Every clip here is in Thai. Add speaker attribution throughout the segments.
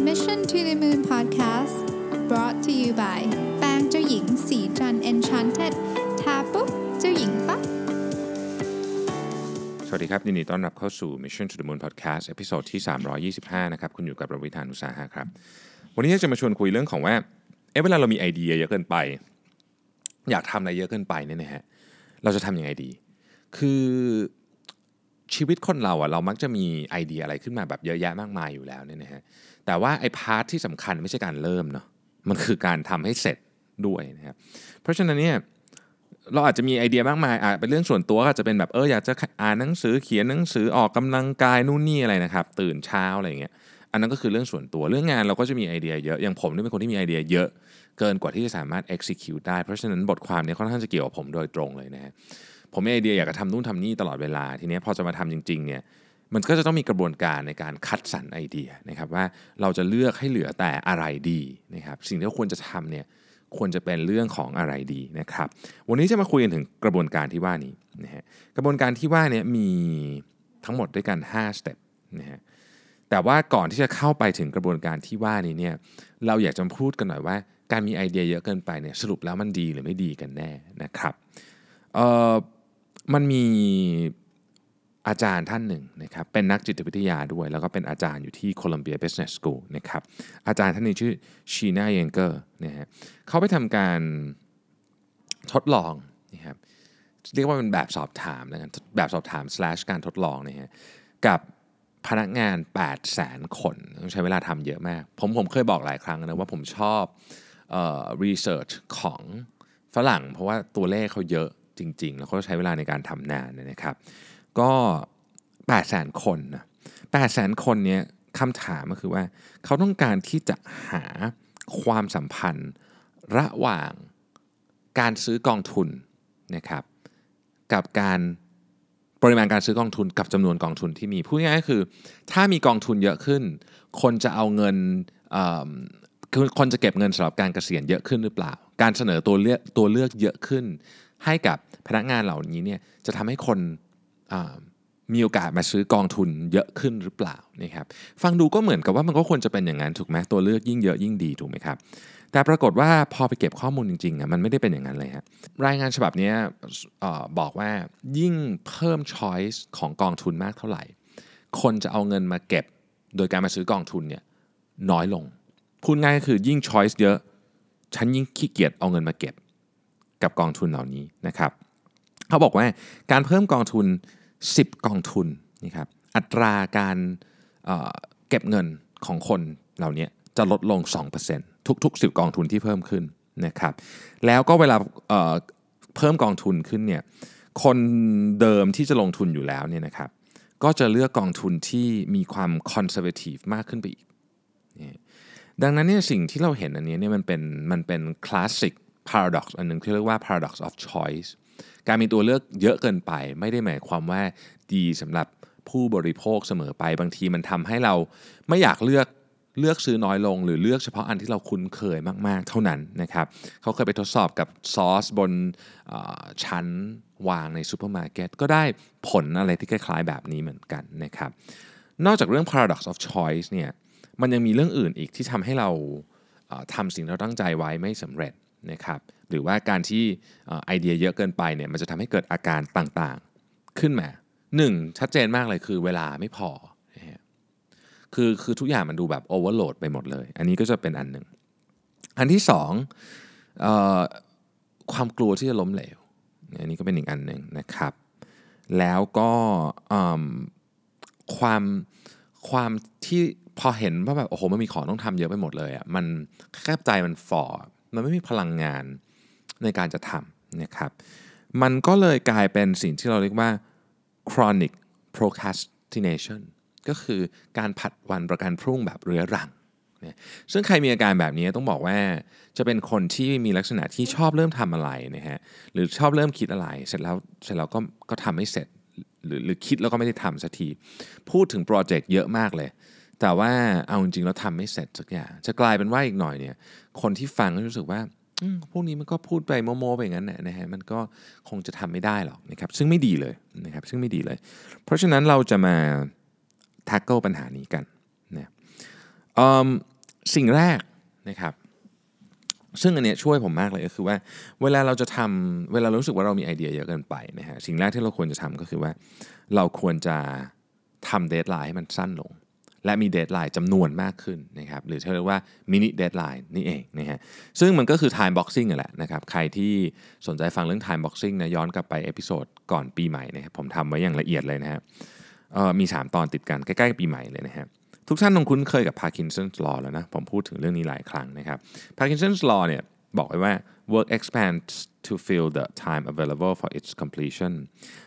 Speaker 1: Mission to the Moon Podcast brought to you by แป้งเจ้าหญิงศรีจันทร์ Enchanted ทาปุ๊บเจ้าหญิงปั๊บ
Speaker 2: สวัสดีครับยินดีต้อนรับเข้าสู่ Mission to the Moon Podcast episode ที่ 325 นะครับ คุณอยู่กับรวิศ หาญอุตสาหะครับ วันนี้จะมาชวนคุยเรื่องของว่าเอ๊ะเวลาเรามีไอเดียเยอะเกินไป อยากทำอะไรเยอะเกินไปเนี่ยนะฮะเราจะทำยังไงดี คือ ชีวิตคนเราอะเรามักจะมีไอเดียอะไรขึ้นมาแบบเยอะแยะมากมายอยู่แล้วเนี่ยนะฮะแต่ว่าไอ้ part ที่สำคัญไม่ใช่การเริ่มเนาะมันคือการทำให้เสร็จด้วยนะครับเพราะฉะนั้นเนี่ยเราอาจจะมีไอเดียมากมายอาจเป็นเรื่องส่วนตัวก็จะเป็นแบบเอออยากจะอ่านหนังสือเขียนหนังสือออกกำลังกายนู่นนี่อะไรนะครับ ตื่นเช้าอะไรอย่างเงี้ยอันนั้นก็คือเรื่องส่วนตัวเรื่องงานเราก็จะมีไอเดียเยอะอย่างผมนี่เป็นคนที่มีไอเดียเยอะเกินกว่าที่จะสามารถ execute ได้ เพราะฉะนั้นบทความเนี้ค่อนข้างจะเกี่ยวกับผมโดยตรงเลยนะฮะ ผมมีไอเดียอยากจะทำนู่นทำนี่ตลอดเวลา ทีนี้พอจะมาทำจริงๆเนี่ยมันก็จะต้องมีกระบวนการในการคัดสรรไอเดียนะครับว่าเราจะเลือกให้เหลือแต่อะไรดีนะครับสิ่งที่ควรจะทำเนี่ยควรจะเป็นเรื่องของอะไรดีนะครับ วันนี้จะมาคุยกันถึงกระบวนการที่ว่านี้นะฮะกระบวนการที่ว่านี้มีทั้งหมดด้วยกัน5 step นะฮะแต่ว่าก่อนที่จะเข้าไปถึงกระบวนการที่ว่านี้เนี่ยเราอยากจะพูดกันหน่อยว่า การมีไอเดียเยอะเกินไปเนี่ยสรุปแล้วมันดีหรือไม่ดีกันแน่นะครับเอ่อ มันมีอาจารย์ท่านหนึ่งนะครับเป็นนักจิตวิทยาด้วย แล้วก็เป็นอาจารย์อยู่ที่ Columbia Business School นะครับอาจารย์ท่านนี้ชื่อชีน่าเยงเกอร์นะฮะเขาไปทำการทดลองนะครับเรียกว่าเป็นแบบสอบถามแล้วกันแบบสอบถาม slash การทดลองนะฮะกับพนักงาน 8 0 0แสนคน ต้องใช้เวลาทำเยอะมาก ผมผมเคยบอกหลายครั้งนะว่าผมชอบเอ่อ research ของฝรั่ง เพราะว่าตัวเลขเขาเยอะ จริง ๆ แล้วเขาใช้เวลาในการทำนานนะครับ ก็8 0 0แสนคนนะ8 0 0แสนคนเนี้ยคำถามก็คือว่า เขาต้องการที่จะหาความสัมพันธ์ระหว่างการซื้อกองทุนนะครับ กับการปริมาณการซื้อกองทุนกับจำนวนกองทุนที่มีพูดง่ายๆก็คือ ถ้ามีกองทุนเยอะขึ้น คนจะเอาเงินคือคนจะเก็บเงินสำหรับการเกษียณเยอะขึ้นหรือเปล่า การเสนอตัวเลือกตัวเลือกเยอะขึ้น ให้กับพนักงานเหล่านี้เนี่ยจะทำให้คนมีโอกาสมาซื้อกองทุนเยอะขึ้นหรือเปล่านะครับฟังดูก็เหมือนกับว่ามันก็ควรจะเป็นอย่างนั้นถูกไหมตัวเลือกยิ่งเยอะยิ่งดีถูกไหมครับแต่ปรากฏว่าพอไปเก็บข้อมูลจริงๆอะมันไม่ได้เป็นอย่างนั้นเลยฮะรายงานฉบับนี้ออบอกว่ายิ่งเพิ่มช้อยส์ของกองทุนมากเท่าไหร่ คนจะเอาเงินมาเก็บ โดยการมาซื้อกองทุนเนี่ยน้อยลงพูดง่ายก็คือยิ่งช้อยส์เยอะ ฉันยิ่งขี้เกียจเอาเงินมาเก็บ กับกองทุนเหล่านี้นะครับ เขาบอกว่าการเพิ่มกองทุน 10 กองทุนนะครับอัตราการเเก็บเงินของคนเหล่านี้จะลดลง 2%ทุก ๆ 10 กองทุนที่เพิ่มขึ้นนะครับ แล้วก็เวลาเเพิ่มกองทุนขึ้นเนี่ยคนเดิมที่จะลงทุนอยู่แล้วเนี่ยนะครับ ก็จะเลือกกองทุนที่มีความคอนเซอร์เวทีฟมากขึ้นไปอีก ดังนั้นเนี่ยสิ่งที่เราเห็นอันนี้เนี่ยมันเป็นมันเป็นคลาสสิก paradox อันหนึ่งที่เรียกว่า paradox of choice การมีตัวเลือกเยอะเกินไป ไม่ได้หมายความว่าดีสำหรับผู้บริโภคเสมอไปบางทีมันทำให้เราไม่อยากเลือกเลือกซื้อน้อยลง หรือเลือกเฉพาะอันที่เราคุ้นเคยมาก ๆ เท่านั้นนะครับเขาเคยไปทดสอบกับซอสบนชั้นวางในซูเปอร์มาร์เก็ตก็ได้ผลอะไรที่คล้าย ๆ แบบนี้เหมือนกันนะครับนอกจากเรื่อง paradox of choice เนี่ยมันยังมีเรื่องอื่นอีกที่ทำให้เราทำสิ่งที่เราตั้งใจไว้ไม่สำเร็จ นะครับหรือว่าการที่ไอเดียเยอะเกินไปเนี่ยมันจะทำให้เกิดอาการต่างๆ ขึ้นมาหนึ่งชัดเจนมากเลยคือเวลาไม่พอคือคือทุกอย่างมันดูแบบ overload ไปหมดเลย อันนี้ก็จะเป็นอันหนึ่งอันที่สองออความกลัวที่จะล้มเหลวอันนี้ก็เป็นอีกอันหนึ่งนะครับ แล้วก็ความความที่พอเห็นว่าแบบโอ้โหมันมีของต้องทำเยอะไปหมดเลยอะมันแคบใจมันฝ่อ มันไม่มีพลังงานในการจะทำนะครับ มันก็เลยกลายเป็นสิ่งที่เราเรียกว่า chronic procrastination ก็คือการผัดวันประกันพรุ่งแบบเรื้อรัง ซึ่งใครมีอาการแบบนี้ต้องบอกว่าจะเป็นคนที่มีลักษณะที่ชอบเริ่มทำอะไรนะฮะ หรือชอบเริ่มคิดอะไร เสร็จแล้วเสร็จแล้วก็ก็ทำไม่เสร็จ หรือหรือคิดแล้วก็ไม่ได้ทำสักที พูดถึงโปรเจกต์เยอะมากเลย แต่ว่าเอาจริงๆแล้วทำไม่เสร็จสักอย่าง จะกลายเป็นว่าอีกหน่อยเนี่ย คนที่ฟังก็รู้สึกว่าพวกนี้มันก็พูดไปโมๆไปอย่างนั้นนะฮะมันก็คงจะทำไม่ได้หรอกนะครับ ซึ่งไม่ดีเลยนะครับ ซึ่งไม่ดีเลย เพราะฉะนั้นเราจะมา tackle ปัญหานี้กันนะอืมสิ่งแรกนะครับ ซึ่งอันเนี้ยช่วยผมมากเลยก็คือว่า เวลาเราจะทำเวลารู้สึกว่าเรามีไอเดียเยอะเกินไปนะฮะสิ่งแรกที่เราควรจะทำก็คือว่า เราควรจะทำ deadline ให้มันสั้นลง และมี deadline จำนวนมากขึ้นนะครับหรือที่เรียกว่า mini deadline นี่เองนะฮะซึ่งมันก็คือ time boxing นั่นแหละนะครับใครที่สนใจฟังเรื่อง time boxing นะย้อนกลับไป episode ก่อนปีใหม่นะครับผมทำไว้อย่างละเอียดเลยนะฮะมี 3 ตอนติดกันใกล้ๆปีใหม่เลยนะฮะทุกท่านคงคุ้นเคยกับ Parkinson's law แล้วนะผมพูดถึงเรื่องนี้หลายครั้งนะครับ Parkinson's law เนี่ยบอกไว้ว่า work expands to fill the time available for its completion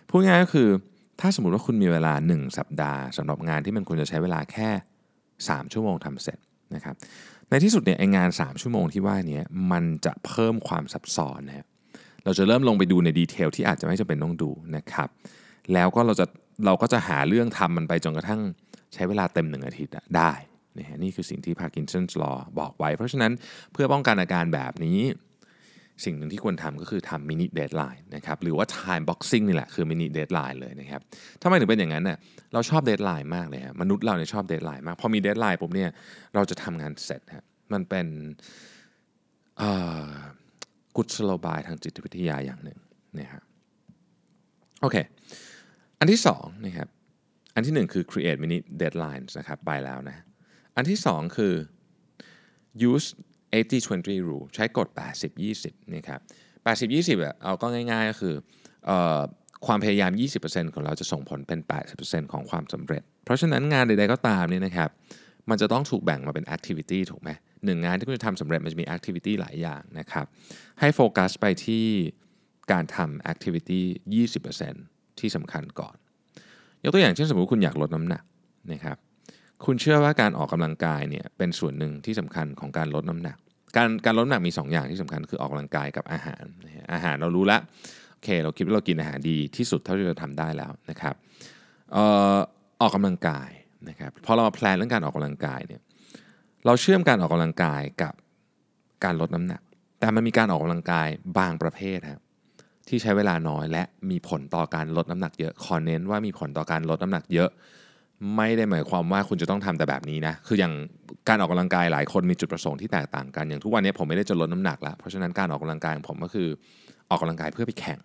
Speaker 2: พูดง่ายก็คือ ถ้าสมมติว่าคุณมีเวลา 1 สัปดาห์สำหรับงานที่มันควรจะใช้เวลาแค่ 3 ชั่วโมงทำเสร็จนะครับในที่สุดเนี่ยไอ้งาน 3 ชั่วโมงที่ว่านี้มันจะเพิ่มความซับซ้อนนะครับเราจะเริ่มลงไปดูใน detail ที่อาจจะไม่จำเป็นต้องดูนะครับแล้วก็เราจะเราก็จะหาเรื่องทำมันไปจนกระทั่งใช้เวลาเต็มหนึ่งอาทิตย์ได้นะฮะนี่คือสิ่งที่ Parkinson's law บอกไว้ เพราะฉะนั้นเพื่อป้องกันอาการแบบนี้ สิ่งหนึ่งที่ควรทำก็คือทำ mini deadline นะครับหรือว่า time boxing นี่แหละคือ mini deadline เลยนะครับทำไมถึงเป็นอย่างนั้นเนี่ยเราชอบ deadline มากเลยฮะมนุษย์เราเนี่ยชอบ deadline มาก พอมี deadline ปุ๊บเนี่ยเราจะทำงานเสร็จฮะมันเป็นกุศโลบายทางจิตวิทยาอย่างหนึ่งนะครับโอเค อันที่สองนะครับอันที่หนึ่งคือ create mini deadlines นะครับไปแล้วนะ อันที่สองคือ use 80-20 rule ใช้กฎ 80-20 นะครับ 80-20อะเอาก็ง่ายๆก็คือออความพยายาม 20%ของเราจะส่งผลเป็น 80%ของความสำเร็จ เพราะฉะนั้นงานใดๆก็ตามเนี่ยนะครับ มันจะต้องถูกแบ่งมาเป็น activity ถูกไหมหนึ่งงานที่คุณจะทำสำเร็จมันจะมี activity หลายอย่างนะครับ ให้โฟกัสไปที่การทำ activity 20%ที่สำคัญก่อน ยกตัวอย่างเช่นสมมติคุณอยากลดน้ำหนักนะครับ คุณเชื่อว่าการออกกำลังกายเนี่ยเป็นส่วนหนึ่งที่สำคัญของการลดน้ำหนัก การการลดน้ำหนักมี 2 อย่างที่สำคัญคือออกกำลังกายกับอาหาร อาหารเรารู้แล้วโอเค เราคิดว่าเรากินอาหารดีที่สุดเท่าที่เราทำได้แล้วนะครับออออกกำลังกายนะครับพอเรามาแพลนเรื่องการออกกำลังกายเนี่ยเราเชื่อมการออกกำลังกายกับการลดน้ำหนัก แต่มันมีการออกกำลังกายบางประเภทครับที่ใช้เวลาน้อยและมีผลต่อการลดน้ำหนักเยอะขอเน้นว่ามีผลต่อการลดน้ำหนักเยอะ ไม่ได้หมายความว่าคุณจะต้องทำแต่แบบนี้นะ คืออย่างการออกกำลังกายหลายคนมีจุดประสงค์ที่แตกต่างกัน อย่างทุกวันนี้ผมไม่ได้จะลดน้ำหนักแล้ว เพราะฉะนั้นการออกกำลังกายของผมก็คือออกกำลังกายเพื่อไปแข่ง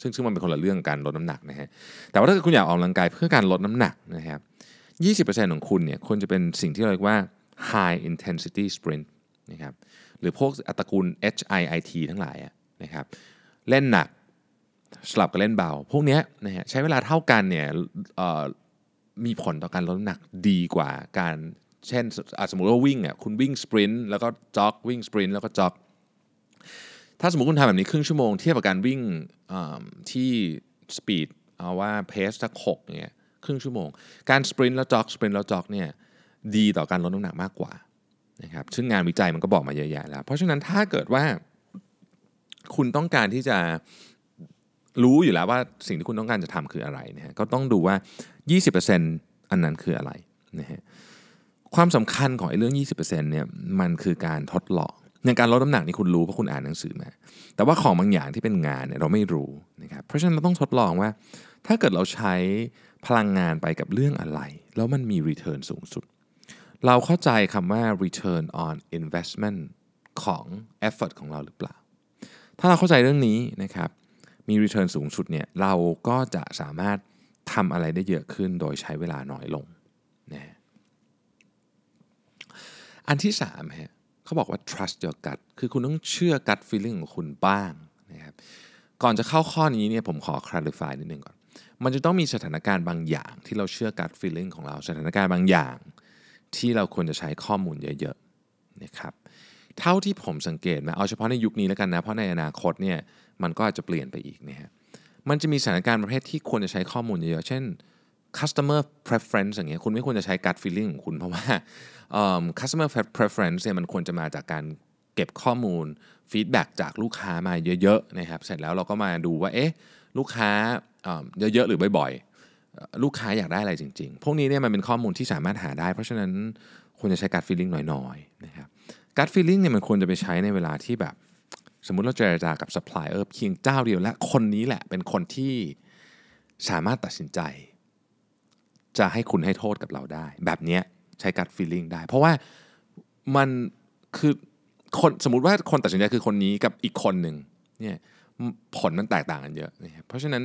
Speaker 2: ซึ่งซึ่งมันเป็นคนละเรื่องการลดน้ำหนักนะฮะ แต่ว่าถ้าเกิดคุณอยากออกกำลังกายเพื่อการลดน้ำหนักนะครับ20%ของคุณเนี่ยควรจะเป็นสิ่งที่เรียกว่า high intensity sprint นะครับ หรือพวกตระกูล HIIT ทั้งหลายนะครับ เล่นหนักสลับกับเล่นเบา พวกนี้นะฮะใช้เวลาเท่ากันเนี่ย มีผลต่อการลดน้ำหนักดีกว่าการเช่นสมมติว่าวิ่งอะคุณวิ่งสปรินต์แล้วก็jog วิ่ง sprint แล้วก็ jog ถ้าสมมติคุณทำแบบนี้ครึ่งชั่วโมงเทียบกับการวิ่งที่ speed เอาว่า pace สักหกเนี่ยครึ่งชั่วโมง การ sprint แล้ว jog sprint แล้ว jog เนี่ยดีต่อการลดน้ำหนักมากกว่านะครับซึ่งงานวิจัยมันก็บอกมาเยอะแยะแล้ว เพราะฉะนั้นถ้าเกิดว่าคุณต้องการที่จะ รู้อยู่แล้วว่าสิ่งที่คุณต้องการจะทำคืออะไรนะฮะก็ต้องดูว่า 20%อันนั้นคืออะไรนะฮะความสำคัญของไอ้เรื่อง 20%เนี่ยมันคือการทดลองอย่างการลดน้ำหนักนี่คุณรู้เพราะคุณอ่านหนังสือมา แต่ว่าของบางอย่างที่เป็นงานเนี่ยเราไม่รู้นะครับ เพราะฉะนั้นเราต้องทดลองว่า ถ้าเกิดเราใช้พลังงานไปกับเรื่องอะไร แล้วมันมี return สูงสุด เราเข้าใจคำว่า return on investment ของ effort ของเราหรือเปล่า ถ้าเราเข้าใจเรื่องนี้นะครับ มี return สูงสุดเนี่ยเราก็จะสามารถทำอะไรได้เยอะขึ้นโดยใช้เวลาน้อยลงนะอันที่3ฮะเขาบอกว่า trust your gut คือคุณต้องเชื่อ gut feeling ของคุณบ้างนะครับก่อนจะเข้าข้อนี้เนี่ยผมขอ clarify นิดนึงก่อน มันจะต้องมีสถานการณ์บางอย่างที่เราเชื่อ gut feeling ของเรา สถานการณ์บางอย่างที่เราควรจะใช้ข้อมูลเยอะๆนะครับ เท่าที่ผมสังเกตนะเอาเฉพาะในยุคนี้แล้วกันนะเพราะในอนาคตเนี่ยมันก็อาจจะเปลี่ยนไปอีกนะฮะมันจะมีสถานการณ์ประเภทที่ควรจะใช้ข้อมูลเยอะๆเช่น customer preference อย่างเงี้ยคุณไม่ควรจะใช้ gut feeling ของคุณ เพราะว่า customer preference เนี่ยมันควรจะมาจากการเก็บข้อมูล feedback จากลูกค้ามาเยอะๆนะครับเสร็จแล้วเราก็มาดูว่าเอ๊ะลูกค้าเยอะๆหรือบ่อยๆ ลูกค้าอยากได้อะไรจริง ๆ พวกนี้เนี่ยมันเป็นข้อมูลที่สามารถหาได้ เพราะฉะนั้นควรจะใช้ gut feeling น้อยๆนะครับ gut feeling เนี่ยมันควรจะไปใช้ในเวลาที่แบบ สมมุติเราเจรจากับซัพพลายเออร์เพียงเจ้าเดียวและคนนี้แหละเป็นคนที่สามารถตัดสินใจ จะให้คุณให้โทษกับเราได้ แบบนี้ใช้ gut feeling ได้ เพราะว่ามันคือคนสมมติว่าคนตัดสินใจคือคนนี้กับอีกคนหนึ่งเนี่ยผลมันแตกต่างกันเยอะนะครับเพราะฉะนั้น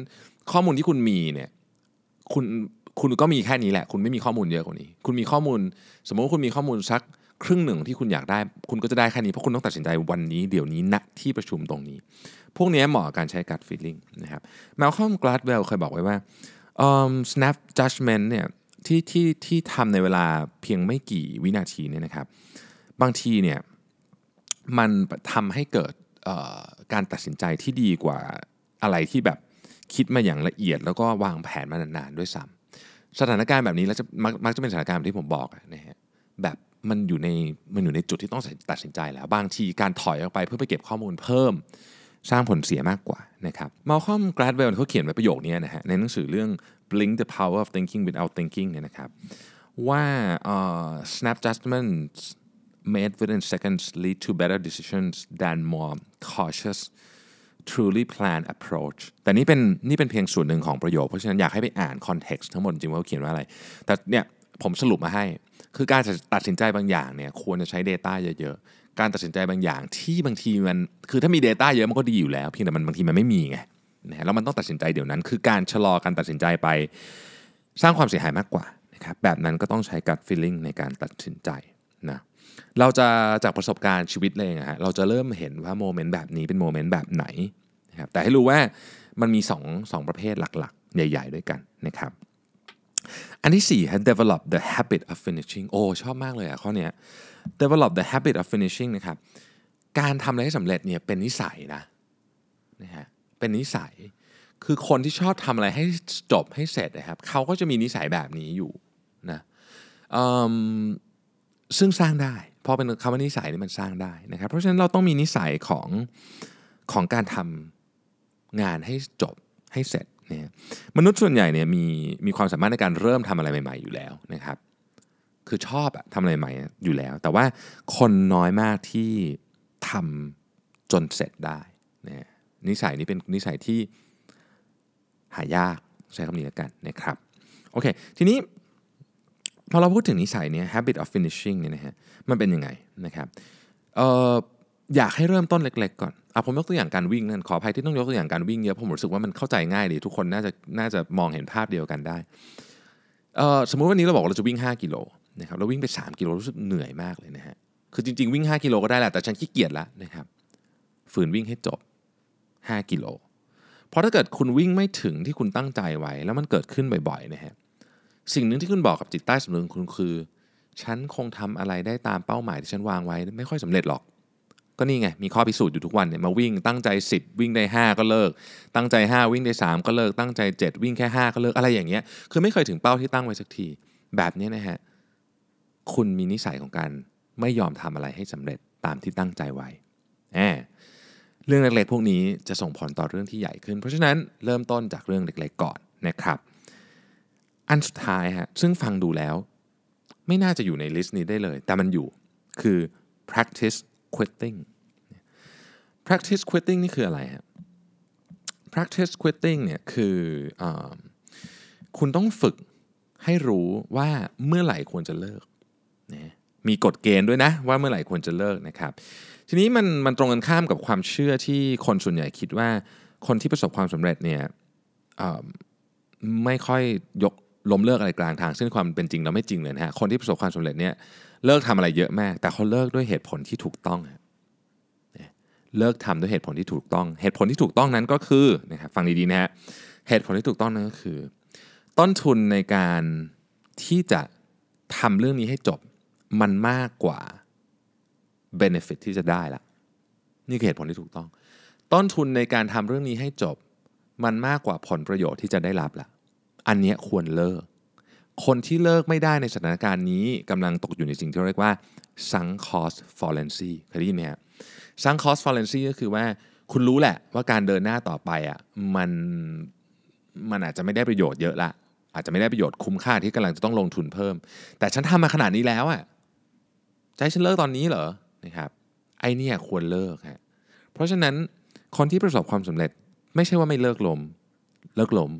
Speaker 2: ข้อมูลที่คุณมีเนี่ยคุณ คุณก็มีแค่นี้แหละ คุณไม่มีข้อมูลเยอะกว่านี้ คุณมีข้อมูล สมมติว่าคุณมีข้อมูลสักครึ่งหนึ่งที่คุณอยากได้ คุณก็จะได้แค่นี้เพราะคุณต้องตัดสินใจวันนี้เดี๋ยวนี้ณที่ประชุมตรงนี้ พวกนี้เหมาะกับการใช้ gut feeling นะครับแมลคอมกลาดเวลเคยบอกไว้ว่า snap judgment เนี่ยที่ที่ที่ทำในเวลาเพียงไม่กี่วินาทีเนี่ยนะครับ บางทีเนี่ยมันทำให้เกิดการตัดสินใจที่ดีกว่าอะไรที่แบบคิดมาอย่างละเอียดแล้วก็วางแผนมานานๆด้วยซ้ำ สถานการณ์แบบนี้แล้วจะมักจะเป็นสถานการณ์ที่ผมบอกนะฮะแบบมันอยู่ในมันอยู่ในจุดที่ต้องตัดสินใจแล้ว บางทีการถอยออกไปเพื่อไปเก็บข้อมูลเพิ่ม สร้างผลเสียมากกว่านะครับมาคอมกราดเวลเขาเขียนไว้ประโยคนี้นะฮะในหนังสือเรื่อง Blink the Power of Thinking Without Thinking เนี่ยนะครับว่า uh, snap judgments made within seconds lead to better decisions than more cautious truly planned approach แต่นี่เป็นนี่เป็นเพียงส่วนหนึ่งของประโยค เพราะฉะนั้นอยากให้ไปอ่าน context ทั้งหมดจริงว่าเขาเขียนว่าอะไร แต่เนี่ยผมสรุปมาให้ คือการตัดสินใจบางอย่างเนี่ยควรจะใช้ Data เยอะๆ การตัดสินใจบางอย่างที่บางทีมัน คือถ้ามี Data เยอะมันก็ดีอยู่แล้ว เพียงแต่มันบางทีมันไม่มีไงนะแล้วมันต้องตัดสินใจเดี๋ยวนั้น คือการชะลอการตัดสินใจไป สร้างความเสียหายมากกว่านะครับแบบนั้นก็ต้องใช้ gut feeling ในการตัดสินใจนะ เราจะจากประสบการณ์ชีวิตเลยนะฮะเราจะเริ่มเห็นว่าโมเมนต์แบบนี้เป็นโมเมนต์แบบไหนนะครับแต่ให้รู้ว่ามันมี2 2ประเภทหลักๆ ใหญ่ ๆ ด้วยกันนะครับอันที่4ฮะ develop the habit of finishing โอ้ชอบมากเลยอะข้อเนี้ย develop the habit of finishing นะครับการทำอะไรให้สำเร็จเนี่ยเป็นนิสัยนะนะฮะเป็นนิสัยคือคนที่ชอบทำอะไรให้จบให้เสร็จนะครับเขาก็จะมีนิสัยแบบนี้อยู่นะ ซึ่งสร้างได้พอเป็นคำว่านิสัยนี่มันสร้างได้นะครับ เพราะฉะนั้นเราต้องมีนิสัยของของการทำงานให้จบให้เสร็จเนี่ยมนุษย์ส่วนใหญ่เนี่ยมีมีความสามารถในการเริ่มทำอะไรใหม่ ๆอยู่แล้วนะครับคือชอบอะทำอะไรใหม่อยู่แล้ว แต่ว่าคนน้อยมากที่ทำจนเสร็จได้นะนิสัยนี้เป็นนิสัยที่หายากใช้คำนี้แล้วกันนะครับโอเค ทีนี้ พอเราพูดถึงนิสัยเนี่ย habit of finishing เนี่ยนะฮะมันเป็นยังไงนะครับเอ่ออยากให้เริ่มต้นเล็ก ๆ ก่อนอะผมยกตัวอย่างการวิ่งนั่นขออภัยที่ต้องยกตัวอย่างการวิ่งเยอะผมรู้สึกว่ามันเข้าใจง่ายดีทุกคนน่าจะน่าจะมองเห็นภาพเดียวกันได้เอ่อสมมุติวันนี้เราบอกเราจะวิ่ง 5 กิโลนะครับเราวิ่งไป 3 กิโลรู้สึกเหนื่อยมากเลยนะฮะคือจริง ๆ วิ่ง 5 กิโลก็ได้แหละแต่ฉันขี้เกียจแล้วนะครับฝืนวิ่งให้จบ 5 กิโลเพราะถ้าเกิดคุณวิ่งไม่ถึงที่คุณตั้งใจไว้ แล้วมันเกิดขึ้นบ่อยๆนะฮะ สิ่งหนึ่งที่คุณบอกกับจิตใต้สำนึกคุณคือ ฉันคงทำอะไรได้ตามเป้าหมายที่ฉันวางไว้ ไม่ค่อยสำเร็จหรอก ก็นี่ไง มีข้อพิสูจน์อยู่ทุกวันเนี่ยมาวิ่งตั้งใจ 10 วิ่งได้ 5 ก็เลิก ตั้งใจ 5 วิ่งได้ 3 ก็เลิก ตั้งใจ 7 วิ่งแค่ 5 ก็เลิกอะไรอย่างเงี้ยคือไม่เคยถึงเป้าที่ตั้งไว้สักที แบบนี้นะฮะคุณมีนิสัยของการไม่ยอมทำอะไรให้สำเร็จตามที่ตั้งใจไว้แหมเรื่องเล็กๆ พวกนี้จะส่งผลต่อเรื่องที่ใหญ่ขึ้น เพราะฉะนั้นเริ่มต้นจากเรื่องเล็กๆ ก่อนนะครับ อันสุดท้ายฮะซึ่งฟังดูแล้ว ไม่น่าจะอยู่ในลิสต์นี้ได้เลย แต่มันอยู่คือ practice quitting practice quitting นี่คืออะไรฮะ practice quitting เนี่ยคืออคุณต้องฝึกให้รู้ว่าเมื่อไหร่ควรจะเลิกนะมีกฎเกณฑ์ด้วยนะ ว่าเมื่อไหร่ควรจะเลิกนะครับ ทีนี้มันมันตรงกันข้ามกับความเชื่อที่คนส่วนใหญ่คิดว่าคนที่ประสบความสำเร็จเนี่ยไม่ค่อยยก ล้มเลิกอะไรกลางทาง ซึ่งความเป็นจริงเราไม่จริงเลยนะฮะคนที่ประสบความสำเร็จเนี่ยเลิกทำอะไรเยอะมาก แต่เขาเลิกด้วยเหตุผลที่ถูกต้องเลิกทำด้วยเหตุผลที่ถูกต้อง เหตุผลที่ถูกต้องนั้นก็คือนะครับฟังดีๆนะฮะเหตุผลที่ถูกต้องนั้นก็คือ ต้นทุนในการที่จะทำเรื่องนี้ให้จบมันมากกว่า benefit ที่จะได้ละนี่คือเหตุผลที่ถูกต้อง ต้นทุนในการทำเรื่องนี้ให้จบ มันมากกว่าผลประโยชน์ที่จะได้รับละ อันนี้ควรเลิก คนที่เลิกไม่ได้ในสถานการณ์นี้กำลังตกอยู่ในสิ่งที่เรียกว่า sunk cost fallacy เคยได้ยินไหมครับ sunk cost fallacy ก็คือว่าคุณรู้แหละว่าการเดินหน้าต่อไปอะมันมันอาจจะไม่ได้ประโยชน์เยอะละ อาจจะไม่ได้ประโยชน์คุ้มค่าที่กำลังจะต้องลงทุนเพิ่ม แต่ฉันทำมาขนาดนี้แล้วอะจะให้ฉันเลิกตอนนี้เหรอนะครับไอเนี่ยควรเลิกฮะเพราะฉะนั้นคนที่ประสบความสำเร็จไม่ใช่ว่าไม่เลิกลม เลิกลม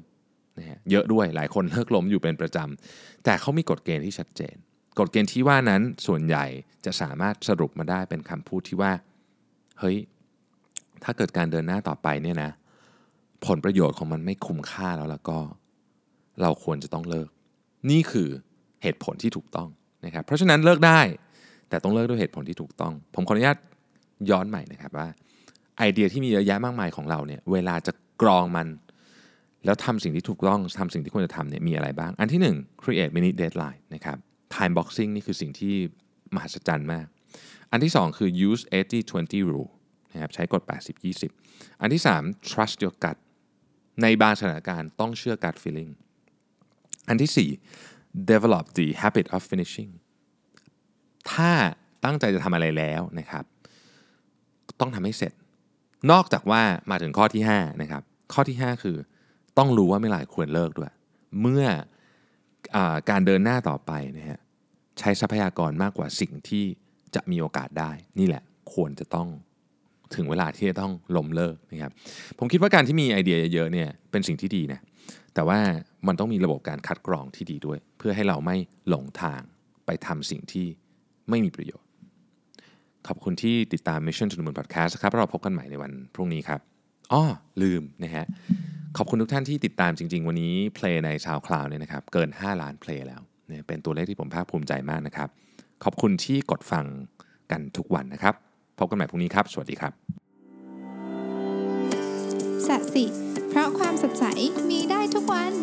Speaker 2: นะฮะเยอะด้วยหลายคนเลิกล้มอยู่เป็นประจำแต่เขามีกฎเกณฑ์ที่ชัดเจน กฎเกณฑ์ที่ว่านั้นส่วนใหญ่จะสามารถสรุปมาได้เป็นคำพูดที่ว่าเฮ้ยถ้าเกิดการเดินหน้าต่อไปเนี่ยนะผลประโยชน์ของมันไม่คุ้มค่าแล้วแล้วก็ เราควรจะต้องเลิก นี่คือเหตุผลที่ถูกต้องนะครับเพราะฉะนั้นเลิกได้ แต่ต้องเลิกด้วยเหตุผลที่ถูกต้อง ผมขออนุญาตย้อนใหม่นะครับว่า ไอเดียที่มีเยอะแยะมากมายของเราเนี่ยเวลาจะกรองมัน แล้วทำสิ่งที่ถูกต้องทำสิ่งที่ควรจะทำเนี่ยมีอะไรบ้าง อันที่ 1 create mini deadline นะครับ time boxing นี่คือสิ่งที่มหัศจรรย์มาก อันที่ 2 คือ use 80-20 rule นะครับใช้กฎ 80-20 อันที่ 3 trust your gut ในบางสถานการณ์ต้องเชื่อ gut feeling อันที่ 4 develop the habit of finishing ถ้าตั้งใจจะทำอะไรแล้วนะครับ ต้องทำให้เสร็จ นอกจากว่ามาถึงข้อที่5นะครับข้อที่ 5 คือ ต้องรู้ว่าเมื่อไหร่ควรเลิกด้วย เมื่ออการเดินหน้าต่อไปนะฮะใช้ทรัพยากรมากกว่าสิ่งที่จะมีโอกาสได้ นี่แหละควรจะต้องถึงเวลาที่จะต้องล้มเลิกนะครับผมคิดว่าการที่มีไอเดียเยอะๆเนี่ยเป็นสิ่งที่ดีนะแต่ว่ามันต้องมีระบบการคัดกรองที่ดีด้วย เพื่อให้เราไม่หลงทางไปทำสิ่งที่ไม่มีประโยชน์ ขอบคุณที่ติดตาม Mission to the Moon Podcast ครับเราพบกันใหม่ในวันพรุ่งนี้ครับอ้อลืมนะฮะ ขอบคุณทุกท่านที่ติดตามจริง ๆ วันนี้เพลงในชาวคลาวเนี่ยนะครับเกิน 5 ล้านเพลงแล้วเนี่ยเป็นตัวเลขที่ผมภาคภูมิใจมากนะครับ ขอบคุณที่กดฟังกันทุกวันนะครับ พบกันใหม่พรุ่งนี้ครับ สวัสดีครับ
Speaker 1: สัสิ เพราะความสดใสมีได้ทุกวัน